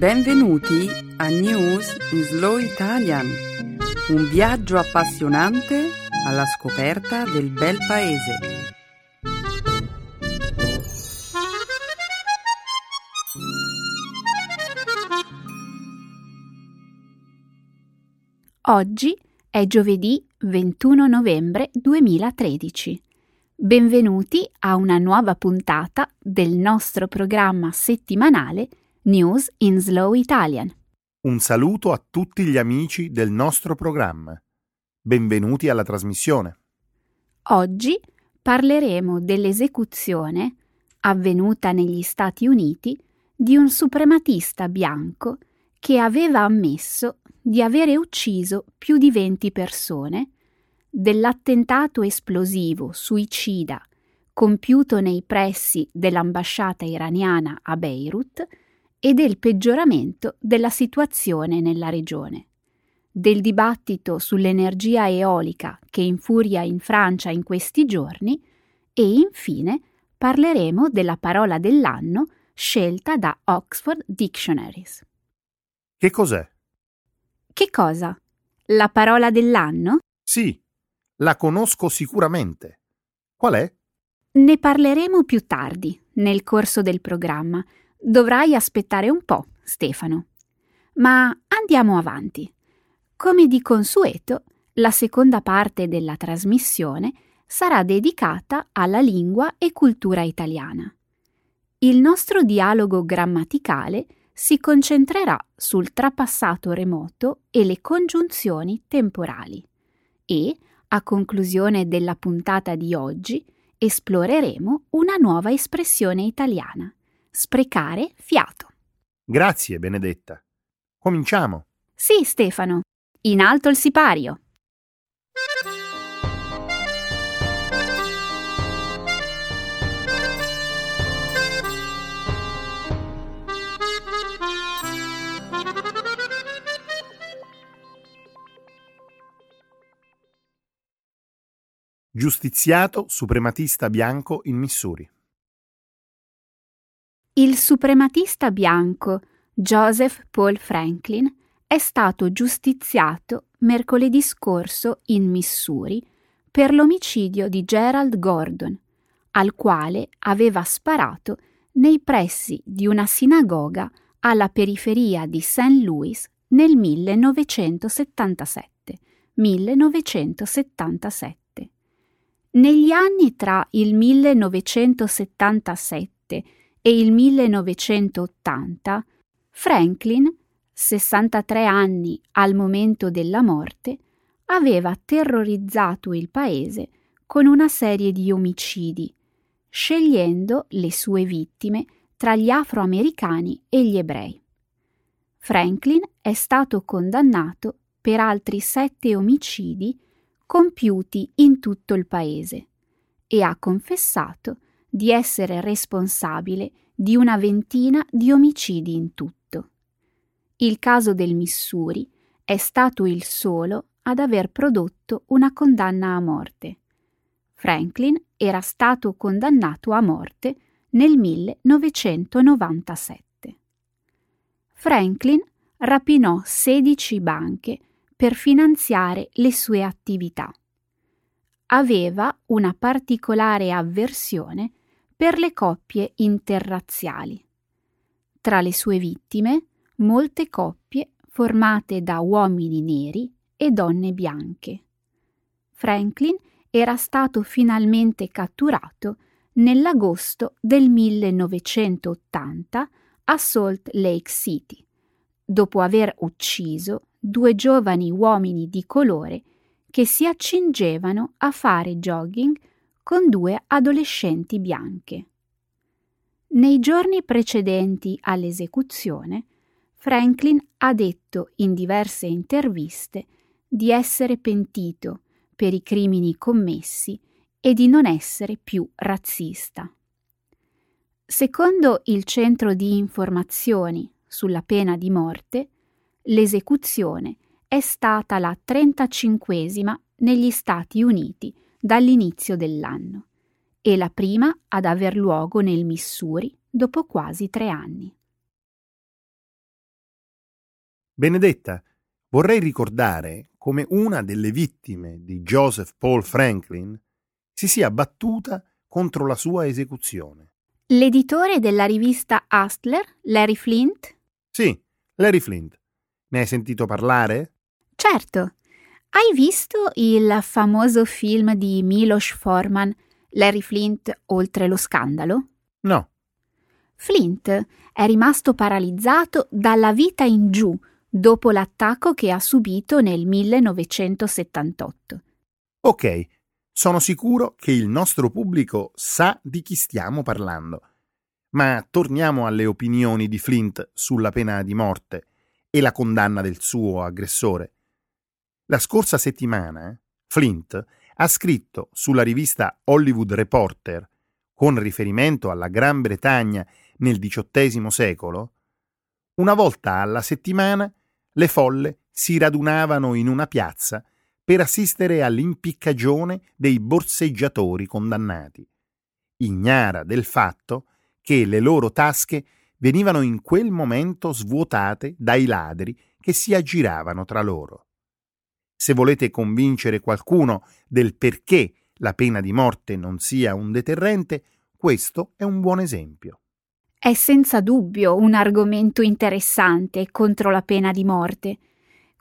Benvenuti a News in Slow Italian, un viaggio appassionante alla scoperta del bel paese. Oggi è giovedì 21 novembre 2013. Benvenuti a una nuova puntata del nostro programma settimanale News in Slow Italian. Un saluto a tutti gli amici del nostro programma. Benvenuti alla trasmissione. Oggi parleremo dell'esecuzione avvenuta negli Stati Uniti di un suprematista bianco che aveva ammesso di avere ucciso più di 20 persone, dell'attentato esplosivo suicida compiuto nei pressi dell'ambasciata iraniana a Beirut e del peggioramento della situazione nella regione, del dibattito sull'energia eolica che infuria in Francia in questi giorni e infine parleremo della parola dell'anno scelta da Oxford Dictionaries. Che cos'è? Che cosa? La parola dell'anno? Sì, la conosco sicuramente. Qual è? Ne parleremo più tardi, nel corso del programma, Dovrai aspettare un po', Stefano. Ma andiamo avanti. Come di consueto, la seconda parte della trasmissione sarà dedicata alla lingua e cultura italiana. Il nostro dialogo grammaticale si concentrerà sul trapassato remoto e le congiunzioni temporali e, a conclusione della puntata di oggi, esploreremo una nuova espressione italiana sprecare fiato. Grazie, Benedetta. Cominciamo. Sì, Stefano. In alto il sipario. Giustiziato suprematista bianco in Missouri. Il suprematista bianco Joseph Paul Franklin è stato giustiziato mercoledì scorso in Missouri per l'omicidio di Gerald Gordon, al quale aveva sparato nei pressi di una sinagoga alla periferia di St. Louis nel 1977. 1977. Negli anni tra il 1977 e il 1980, Franklin, 63 anni al momento della morte, aveva terrorizzato il paese con una serie di omicidi, scegliendo le sue vittime tra gli afroamericani e gli ebrei. Franklin è stato condannato per altri sette omicidi compiuti in tutto il paese e ha confessato di essere responsabile di una ventina di omicidi in tutto. Il caso del Missouri è stato il solo ad aver prodotto una condanna a morte. Franklin era stato condannato a morte nel 1997. Franklin rapinò 16 banche per finanziare le sue attività. Aveva una particolare avversione per le coppie interrazziali. Tra le sue vittime, molte coppie formate da uomini neri e donne bianche. Franklin era stato finalmente catturato nell'agosto del 1980 a Salt Lake City, dopo aver ucciso due giovani uomini di colore che si accingevano a fare jogging con due adolescenti bianche. Nei giorni precedenti all'esecuzione, Franklin ha detto in diverse interviste di essere pentito per i crimini commessi e di non essere più razzista. Secondo il Centro di informazioni sulla pena di morte, l'esecuzione è stata la 35esima negli Stati Uniti dall'inizio dell'anno e la prima ad aver luogo nel Missouri dopo quasi tre anni. Benedetta, vorrei ricordare come una delle vittime di Joseph Paul Franklin si sia battuta contro la sua esecuzione. L'editore della rivista Hustler, Larry Flint? Sì, Larry Flint. Ne hai sentito parlare? Certo. Hai visto il famoso film di Milos Forman, Larry Flint oltre lo scandalo? No. Flint è rimasto paralizzato dalla vita in giù dopo l'attacco che ha subito nel 1978. Ok, sono sicuro che il nostro pubblico sa di chi stiamo parlando. Ma torniamo alle opinioni di Flint sulla pena di morte e la condanna del suo aggressore. La scorsa settimana Flint ha scritto sulla rivista Hollywood Reporter, con riferimento alla Gran Bretagna nel XVIII secolo, una volta alla settimana le folle si radunavano in una piazza per assistere all'impiccagione dei borseggiatori condannati, ignara del fatto che le loro tasche venivano in quel momento svuotate dai ladri che si aggiravano tra loro. Se volete convincere qualcuno del perché la pena di morte non sia un deterrente, questo è un buon esempio. È senza dubbio un argomento interessante contro la pena di morte.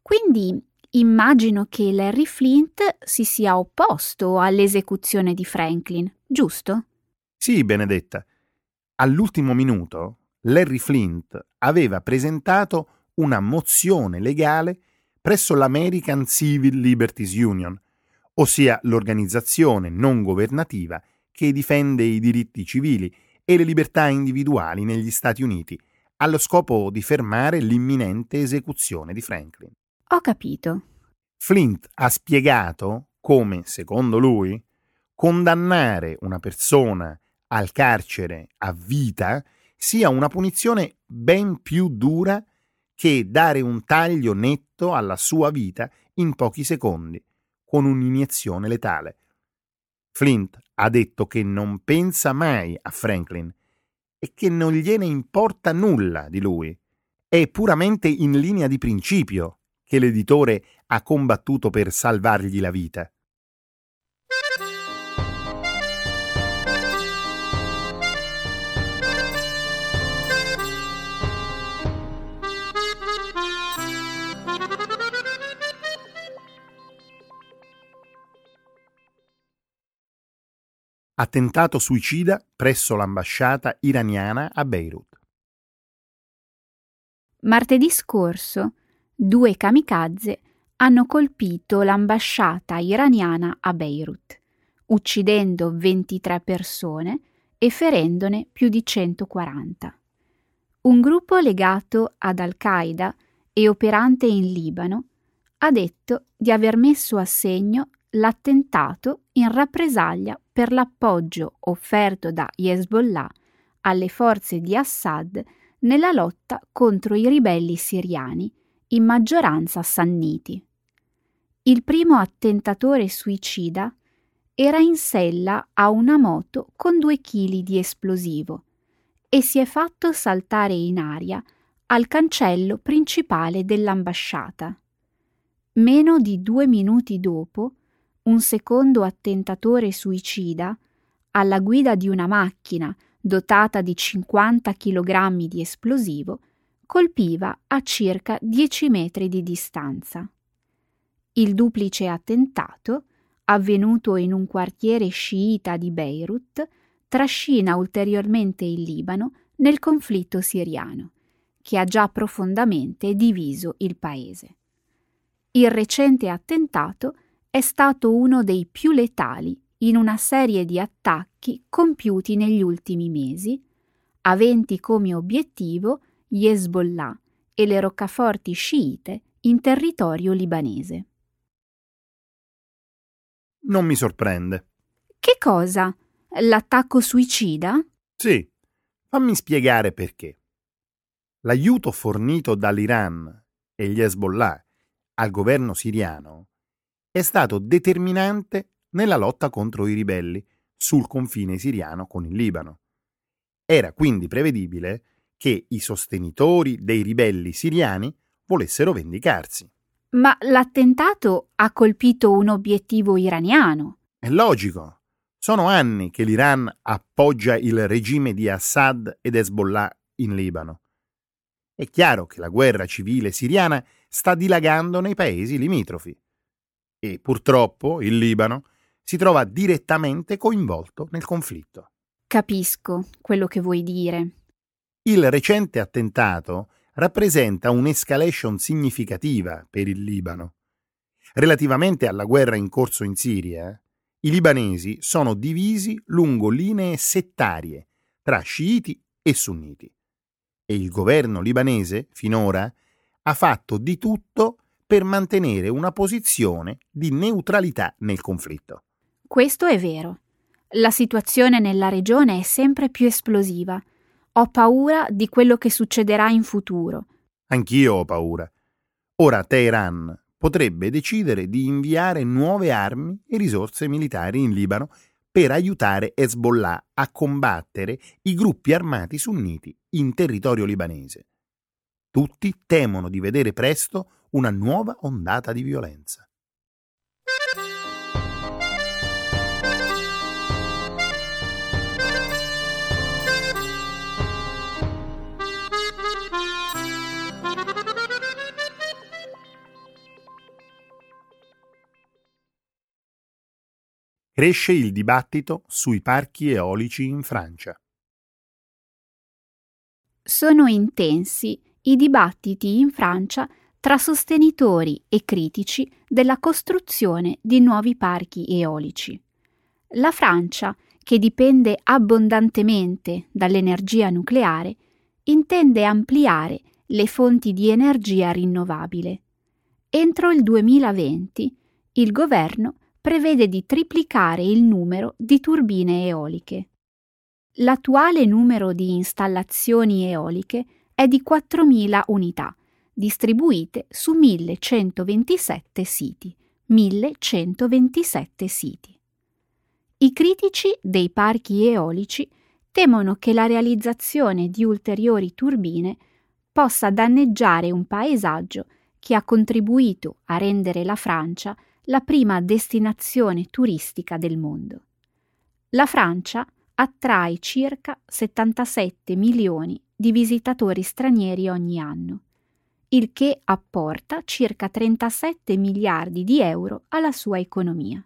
Quindi immagino che Larry Flint si sia opposto all'esecuzione di Franklin, giusto? Sì, Benedetta. All'ultimo minuto Larry Flint aveva presentato una mozione legale presso l'American Civil Liberties Union, ossia l'organizzazione non governativa che difende i diritti civili e le libertà individuali negli Stati Uniti, allo scopo di fermare l'imminente esecuzione di Franklin. Ho capito. Flint ha spiegato come, secondo lui, condannare una persona al carcere a vita sia una punizione ben più dura che dare un taglio netto alla sua vita in pochi secondi, con un'iniezione letale. Flint ha detto che non pensa mai a Franklin e che non gliene importa nulla di lui. È puramente in linea di principio che l'editore ha combattuto per salvargli la vita. Attentato suicida presso l'ambasciata iraniana a Beirut. Martedì scorso, due kamikaze hanno colpito l'ambasciata iraniana a Beirut, uccidendo 23 persone e ferendone più di 140. Un gruppo legato ad Al-Qaeda e operante in Libano ha detto di aver messo a segno l'attentato in rappresaglia per l'appoggio offerto da Hezbollah alle forze di Assad nella lotta contro i ribelli siriani, in maggioranza sanniti. Il primo attentatore suicida era in sella a una moto con due chili di esplosivo e si è fatto saltare in aria al cancello principale dell'ambasciata. Meno di due minuti dopo, un secondo attentatore suicida, alla guida di una macchina dotata di 50 kg di esplosivo, colpiva a circa 10 metri di distanza. Il duplice attentato, avvenuto in un quartiere sciita di Beirut, trascina ulteriormente il Libano nel conflitto siriano, che ha già profondamente diviso il paese. Il recente attentato è stato uno dei più letali in una serie di attacchi compiuti negli ultimi mesi, aventi come obiettivo gli Hezbollah e le roccaforti sciite in territorio libanese. Non mi sorprende. Che cosa? L'attacco suicida? Sì, fammi spiegare perché. L'aiuto fornito dall'Iran e gli Hezbollah al governo siriano è stato determinante nella lotta contro i ribelli sul confine siriano con il Libano. Era quindi prevedibile che i sostenitori dei ribelli siriani volessero vendicarsi. Ma l'attentato ha colpito un obiettivo iraniano. È logico. Sono anni che l'Iran appoggia il regime di Assad ed Hezbollah in Libano. È chiaro che la guerra civile siriana sta dilagando nei paesi limitrofi e purtroppo il Libano si trova direttamente coinvolto nel conflitto. Capisco quello che vuoi dire. Il recente attentato rappresenta un'escalation significativa per il Libano. Relativamente alla guerra in corso in Siria, i libanesi sono divisi lungo linee settarie tra sciiti e sunniti. E il governo libanese, finora, ha fatto di tutto per mantenere una posizione di neutralità nel conflitto. Questo è vero. La situazione nella regione è sempre più esplosiva. Ho paura di quello che succederà in futuro. Anch'io ho paura. Ora Teheran potrebbe decidere di inviare nuove armi e risorse militari in Libano per aiutare Hezbollah a combattere i gruppi armati sunniti in territorio libanese. Tutti temono di vedere presto una nuova ondata di violenza. Cresce il dibattito sui parchi eolici in Francia. Sono intensi i dibattiti in Francia tra sostenitori e critici della costruzione di nuovi parchi eolici. La Francia, che dipende abbondantemente dall'energia nucleare, intende ampliare le fonti di energia rinnovabile. Entro il 2020 il governo prevede di triplicare il numero di turbine eoliche. L'attuale numero di installazioni eoliche è di 4.000 unità, distribuite su 1127 siti. 1127 siti. I critici dei parchi eolici temono che la realizzazione di ulteriori turbine possa danneggiare un paesaggio che ha contribuito a rendere la Francia la prima destinazione turistica del mondo. La Francia attrae circa 77 milioni di visitatori stranieri ogni anno, il che apporta circa 37 miliardi di euro alla sua economia.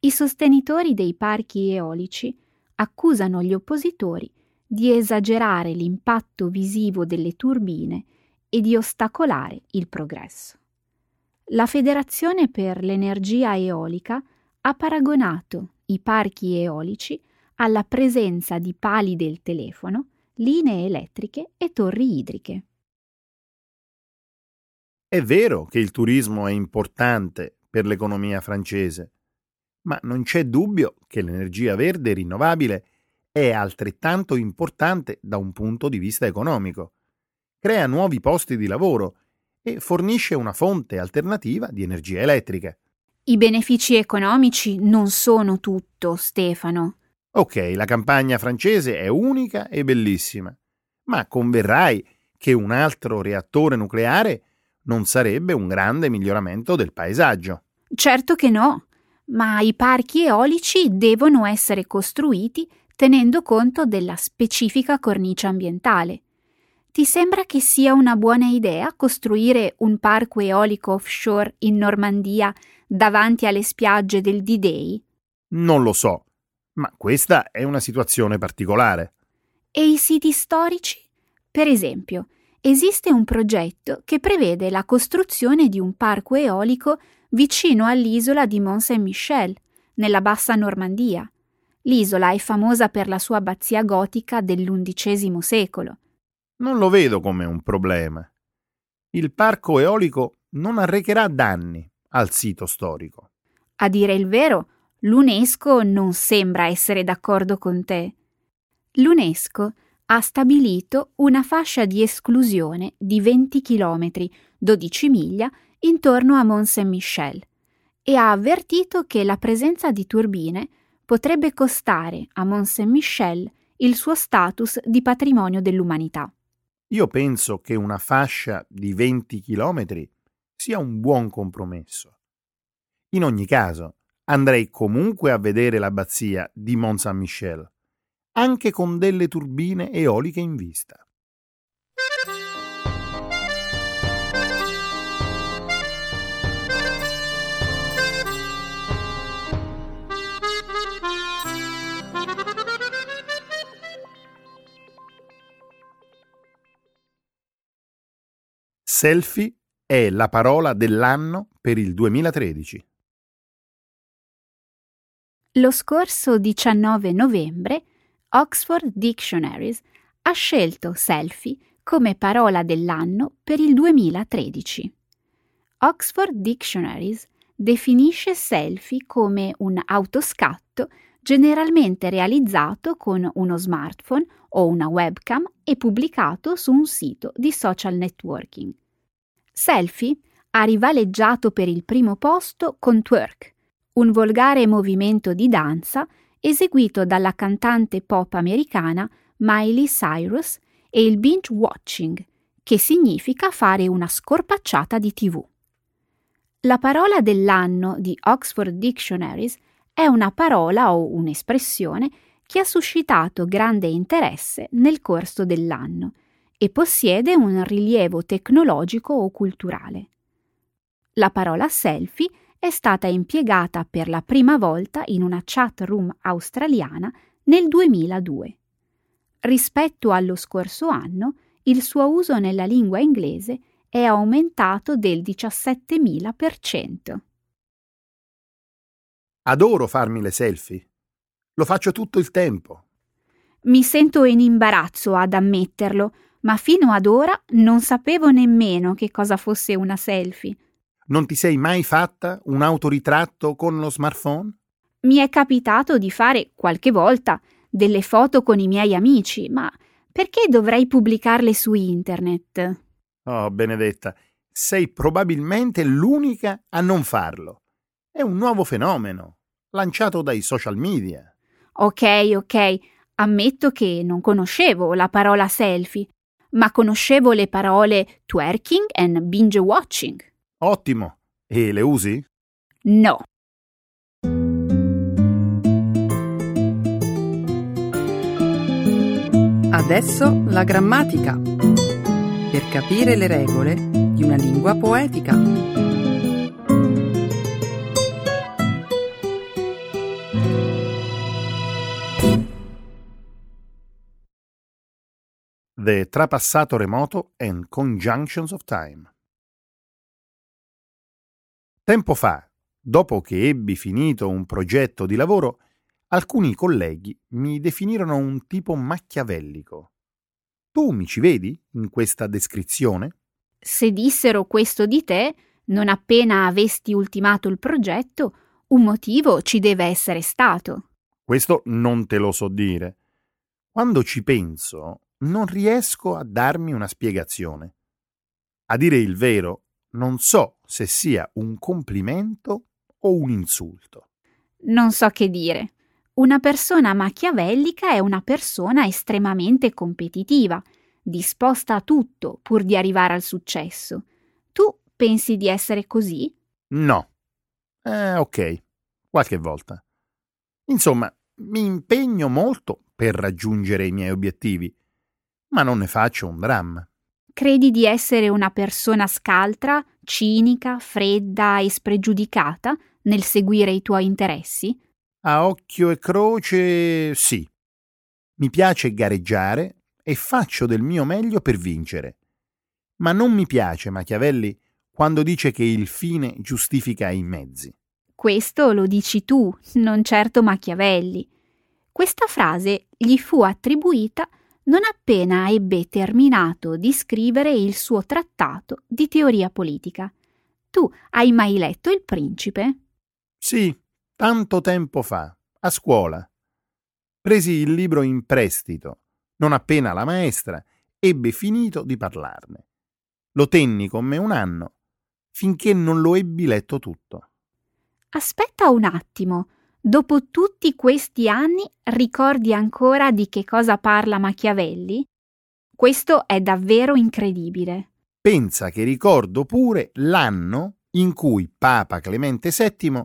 I sostenitori dei parchi eolici accusano gli oppositori di esagerare l'impatto visivo delle turbine e di ostacolare il progresso la Federazione per l'energia eolica ha paragonato i parchi eolici alla presenza di pali del telefono, linee elettriche e torri idriche. È vero che il turismo è importante per l'economia francese, ma non c'è dubbio che l'energia verde rinnovabile è altrettanto importante da un punto di vista economico. Crea nuovi posti di lavoro e fornisce una fonte alternativa di energia elettrica. I benefici economici non sono tutto, Stefano. Ok, la campagna francese è unica e bellissima, ma converrai che un altro reattore nucleare non sarebbe un grande miglioramento del paesaggio. Certo che no, ma i parchi eolici devono essere costruiti tenendo conto della specifica cornice ambientale. Ti sembra che sia una buona idea costruire un parco eolico offshore in Normandia davanti alle spiagge del D-Day? Non lo so, ma questa è una situazione particolare. E i siti storici? Per esempio, esiste un progetto che prevede la costruzione di un parco eolico vicino all'isola di Mont Saint-Michel, nella bassa Normandia. L'isola è famosa per la sua abbazia gotica dell'undicesimo secolo non lo vedo come un problema. Il parco eolico non arrecherà danni al sito storico. A dire il vero, l'UNESCO non sembra essere d'accordo con te. L'UNESCO ha stabilito una fascia di esclusione di 20 km, 12 miglia, intorno a Mont Saint-Michel e ha avvertito che la presenza di turbine potrebbe costare a Mont Saint-Michel il suo status di patrimonio dell'umanità. Io penso che una fascia di 20 chilometri sia un buon compromesso. In ogni caso, andrei comunque a vedere l'abbazia di Mont Saint-Michel, anche con delle turbine eoliche in vista. Selfie è la parola dell'anno per il 2013. Lo scorso 19 novembre Oxford Dictionaries ha scelto selfie come parola dell'anno per il 2013. Oxford Dictionaries definisce selfie come un autoscatto generalmente realizzato con uno smartphone o una webcam e pubblicato su un sito di social networking. Selfie ha rivaleggiato per il primo posto con Twerk, un volgare movimento di danza eseguito dalla cantante pop americana Miley Cyrus e il binge watching, che significa fare una scorpacciata di tv. La parola dell'anno di Oxford Dictionaries è una parola o un'espressione che ha suscitato grande interesse nel corso dell'anno e possiede un rilievo tecnologico o culturale. La parola selfie è stata impiegata per la prima volta in una chat room australiana nel 2002. Rispetto allo scorso anno, il suo uso nella lingua inglese è aumentato del 17.000%. Adoro farmi le selfie. Lo faccio tutto il tempo. Mi sento in imbarazzo ad ammetterlo, ma fino ad ora non sapevo nemmeno che cosa fosse una selfie. Non ti sei mai fatta un autoritratto con lo smartphone? Mi è capitato di fare qualche volta delle foto con i miei amici, ma perché dovrei pubblicarle su internet? Oh, Benedetta, sei probabilmente l'unica a non farlo. È un nuovo fenomeno, lanciato dai social media. Ok, ok, ammetto che non conoscevo la parola selfie, ma conoscevo le parole twerking e binge watching. Ottimo. E le usi? No. Adesso la grammatica. Per capire le regole di una lingua poetica. The trapassato remoto and conjunctions of time. Tempo fa, dopo che ebbi finito un progetto di lavoro, alcuni colleghi mi definirono un tipo macchiavellico. Tu mi ci vedi in questa descrizione? Se dissero questo di te, non appena avesti ultimato il progetto, un motivo ci deve essere stato. Questo non te lo so dire. Quando ci penso, non riesco a darmi una spiegazione. A dire il vero, non so se sia un complimento o un insulto. Non so che dire. Una persona machiavellica è una persona estremamente competitiva, disposta a tutto pur di arrivare al successo. Tu pensi di essere così? No. Eh, ok, qualche volta. Insomma, mi impegno molto per raggiungere i miei obiettivi, ma non ne faccio un dramma. Credi di essere una persona scaltra, cinica, fredda e spregiudicata nel seguire i tuoi interessi? A occhio e croce, sì. Mi piace gareggiare e faccio del mio meglio per vincere. Ma non mi piace Machiavelli quando dice che il fine giustifica i mezzi. Questo lo dici tu, non certo Machiavelli. Questa frase gli fu attribuita non appena ebbe terminato di scrivere il suo trattato di teoria politica. Tu hai mai letto Il Principe? Sì, tanto tempo fa, a scuola. Presi il libro in prestito, non appena la maestra ebbe finito di parlarne. Lo tenni con me un anno, finché non lo ebbi letto tutto. Aspetta un attimo, Dopo tutti questi anni ricordi ancora di che cosa parla Machiavelli? questo è davvero incredibile. Pensa che ricordo pure l'anno in cui Papa Clemente VII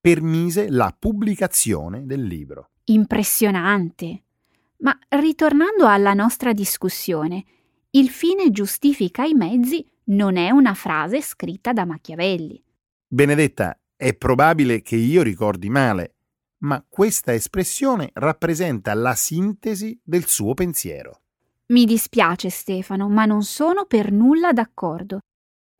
permise la pubblicazione del libro. Impressionante. Ma ritornando alla nostra discussione, il fine giustifica i mezzi non è una frase scritta da Machiavelli. Benedetta, è probabile che io ricordi male, ma questa espressione rappresenta la sintesi del suo pensiero. Mi dispiace Stefano, ma non sono per nulla d'accordo.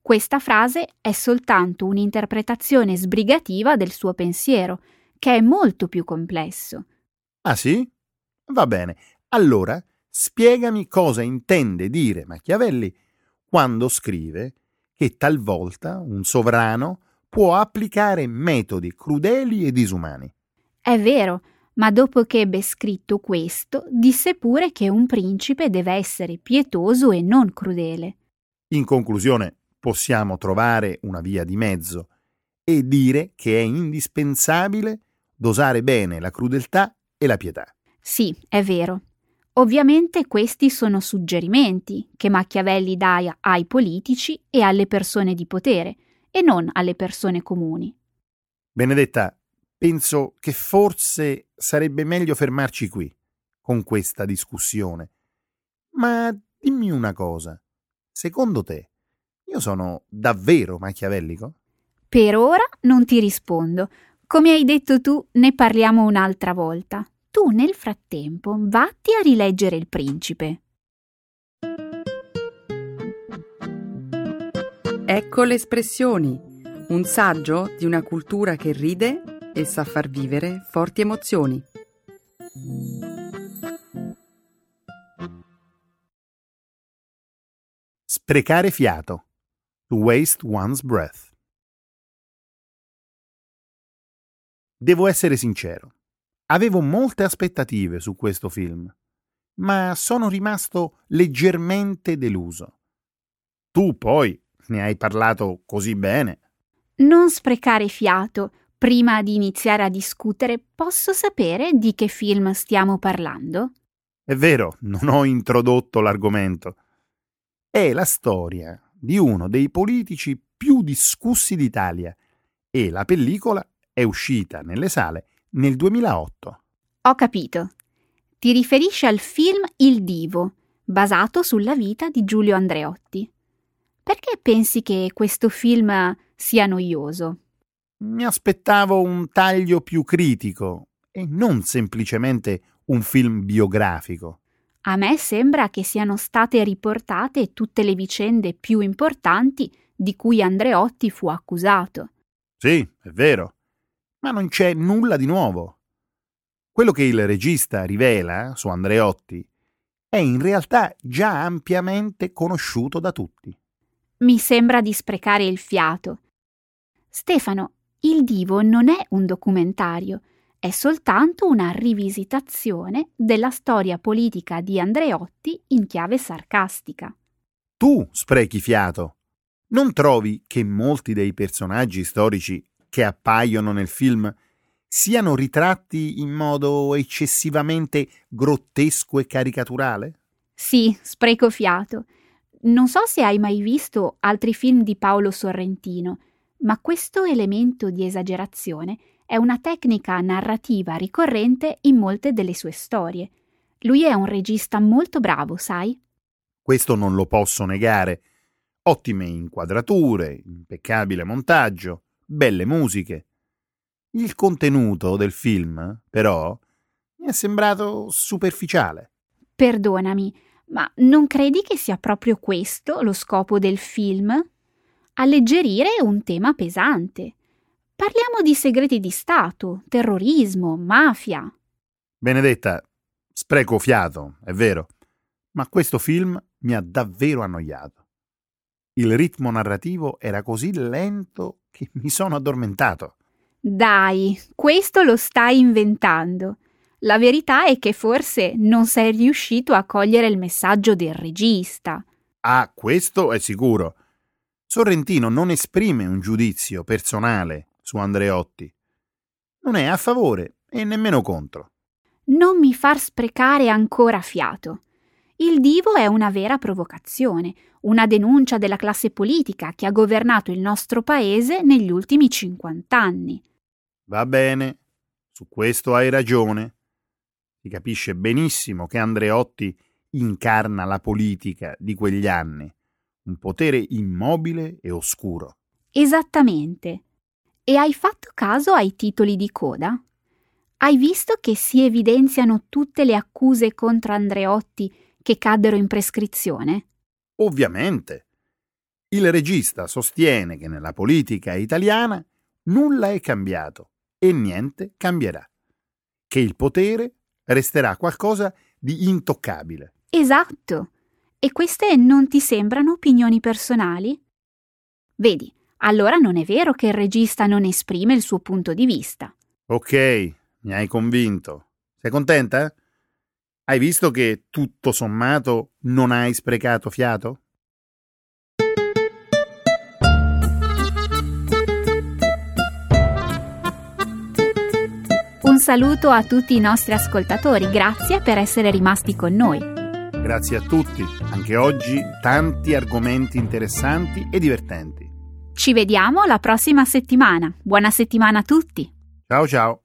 Questa frase è soltanto un'interpretazione sbrigativa del suo pensiero, che è molto più complesso. Ah sì? Va bene. Allora, spiegami cosa intende dire Machiavelli quando scrive che talvolta un sovrano può applicare metodi crudeli e disumani. È vero, ma dopo che ebbe scritto questo, disse pure che un principe deve essere pietoso e non crudele. In conclusione, possiamo trovare una via di mezzo e dire che è indispensabile dosare bene la crudeltà e la pietà. Sì, è vero. Ovviamente questi sono suggerimenti che Machiavelli dà ai politici e alle persone di potere, e non alle persone comuni. Benedetta, penso che forse sarebbe meglio fermarci qui, con questa discussione. Ma dimmi una cosa, secondo te io sono davvero machiavellico? Per ora non ti rispondo. Come hai detto tu, ne parliamo un'altra volta. Tu nel frattempo vatti a rileggere il principe. Ecco le espressioni, un saggio di una cultura che ride e sa far vivere forti emozioni. Sprecare fiato. To waste one's breath. Devo essere sincero. Avevo molte aspettative su questo film, ma sono rimasto leggermente deluso. Tu poi ne hai parlato così bene. Non sprecare fiato. Prima di iniziare a discutere, posso sapere di che film stiamo parlando? È vero, non ho introdotto l'argomento. È la storia di uno dei politici più discussi d'Italia e la pellicola è uscita nelle sale nel 2008. Ho capito. Ti riferisci al film Il Divo, basato sulla vita di Giulio Andreotti. Perché pensi che questo film sia noioso? Mi aspettavo un taglio più critico e non semplicemente un film biografico. A me sembra che siano state riportate tutte le vicende più importanti di cui Andreotti fu accusato. Sì, è vero, ma non c'è nulla di nuovo. Quello che il regista rivela su Andreotti è in realtà già ampiamente conosciuto da tutti. Mi sembra di sprecare il fiato. Stefano, il divo non è un documentario, è soltanto una rivisitazione della storia politica di Andreotti in chiave sarcastica. Tu sprechi fiato. Non trovi che molti dei personaggi storici che appaiono nel film siano ritratti in modo eccessivamente grottesco e caricaturale? Sì, spreco fiato. Non so se hai mai visto altri film di Paolo Sorrentino, ma questo elemento di esagerazione è una tecnica narrativa ricorrente in molte delle sue storie. Lui è un regista molto bravo, sai? Questo non lo posso negare. Ottime inquadrature, impeccabile montaggio, belle musiche. Il contenuto del film, però, mi è sembrato superficiale. Perdonami, ma non credi che sia proprio questo lo scopo del film? Alleggerire un tema pesante. Parliamo di segreti di Stato, terrorismo, mafia. Benedetta, spreco fiato, è vero, ma questo film mi ha davvero annoiato. Il ritmo narrativo era così lento che mi sono addormentato. Dai, questo lo stai inventando. La verità è che forse non sei riuscito a cogliere il messaggio del regista. Ah, questo è sicuro. Sorrentino non esprime un giudizio personale su Andreotti. Non è a favore e nemmeno contro. Non mi far sprecare ancora fiato. Il divo è una vera provocazione, una denuncia della classe politica che ha governato il nostro paese negli ultimi 50 anni. Va bene, su questo hai ragione. Si capisce benissimo che Andreotti incarna la politica di quegli anni, un potere immobile e oscuro. Esattamente. E hai fatto caso ai titoli di coda? Hai visto che si evidenziano tutte le accuse contro Andreotti che caddero in prescrizione? Ovviamente. Il regista sostiene che nella politica italiana nulla è cambiato e niente cambierà, che il potere resterà qualcosa di intoccabile. Esatto. E queste non ti sembrano opinioni personali? Vedi, allora non è vero che il regista non esprime il suo punto di vista. Ok, mi hai convinto. Sei contenta? Hai visto che tutto sommato non hai sprecato fiato? Un saluto a tutti i nostri ascoltatori, grazie per essere rimasti con noi. Grazie a tutti, anche oggi tanti argomenti interessanti e divertenti. Ci vediamo la prossima settimana. Buona settimana a tutti. Ciao ciao.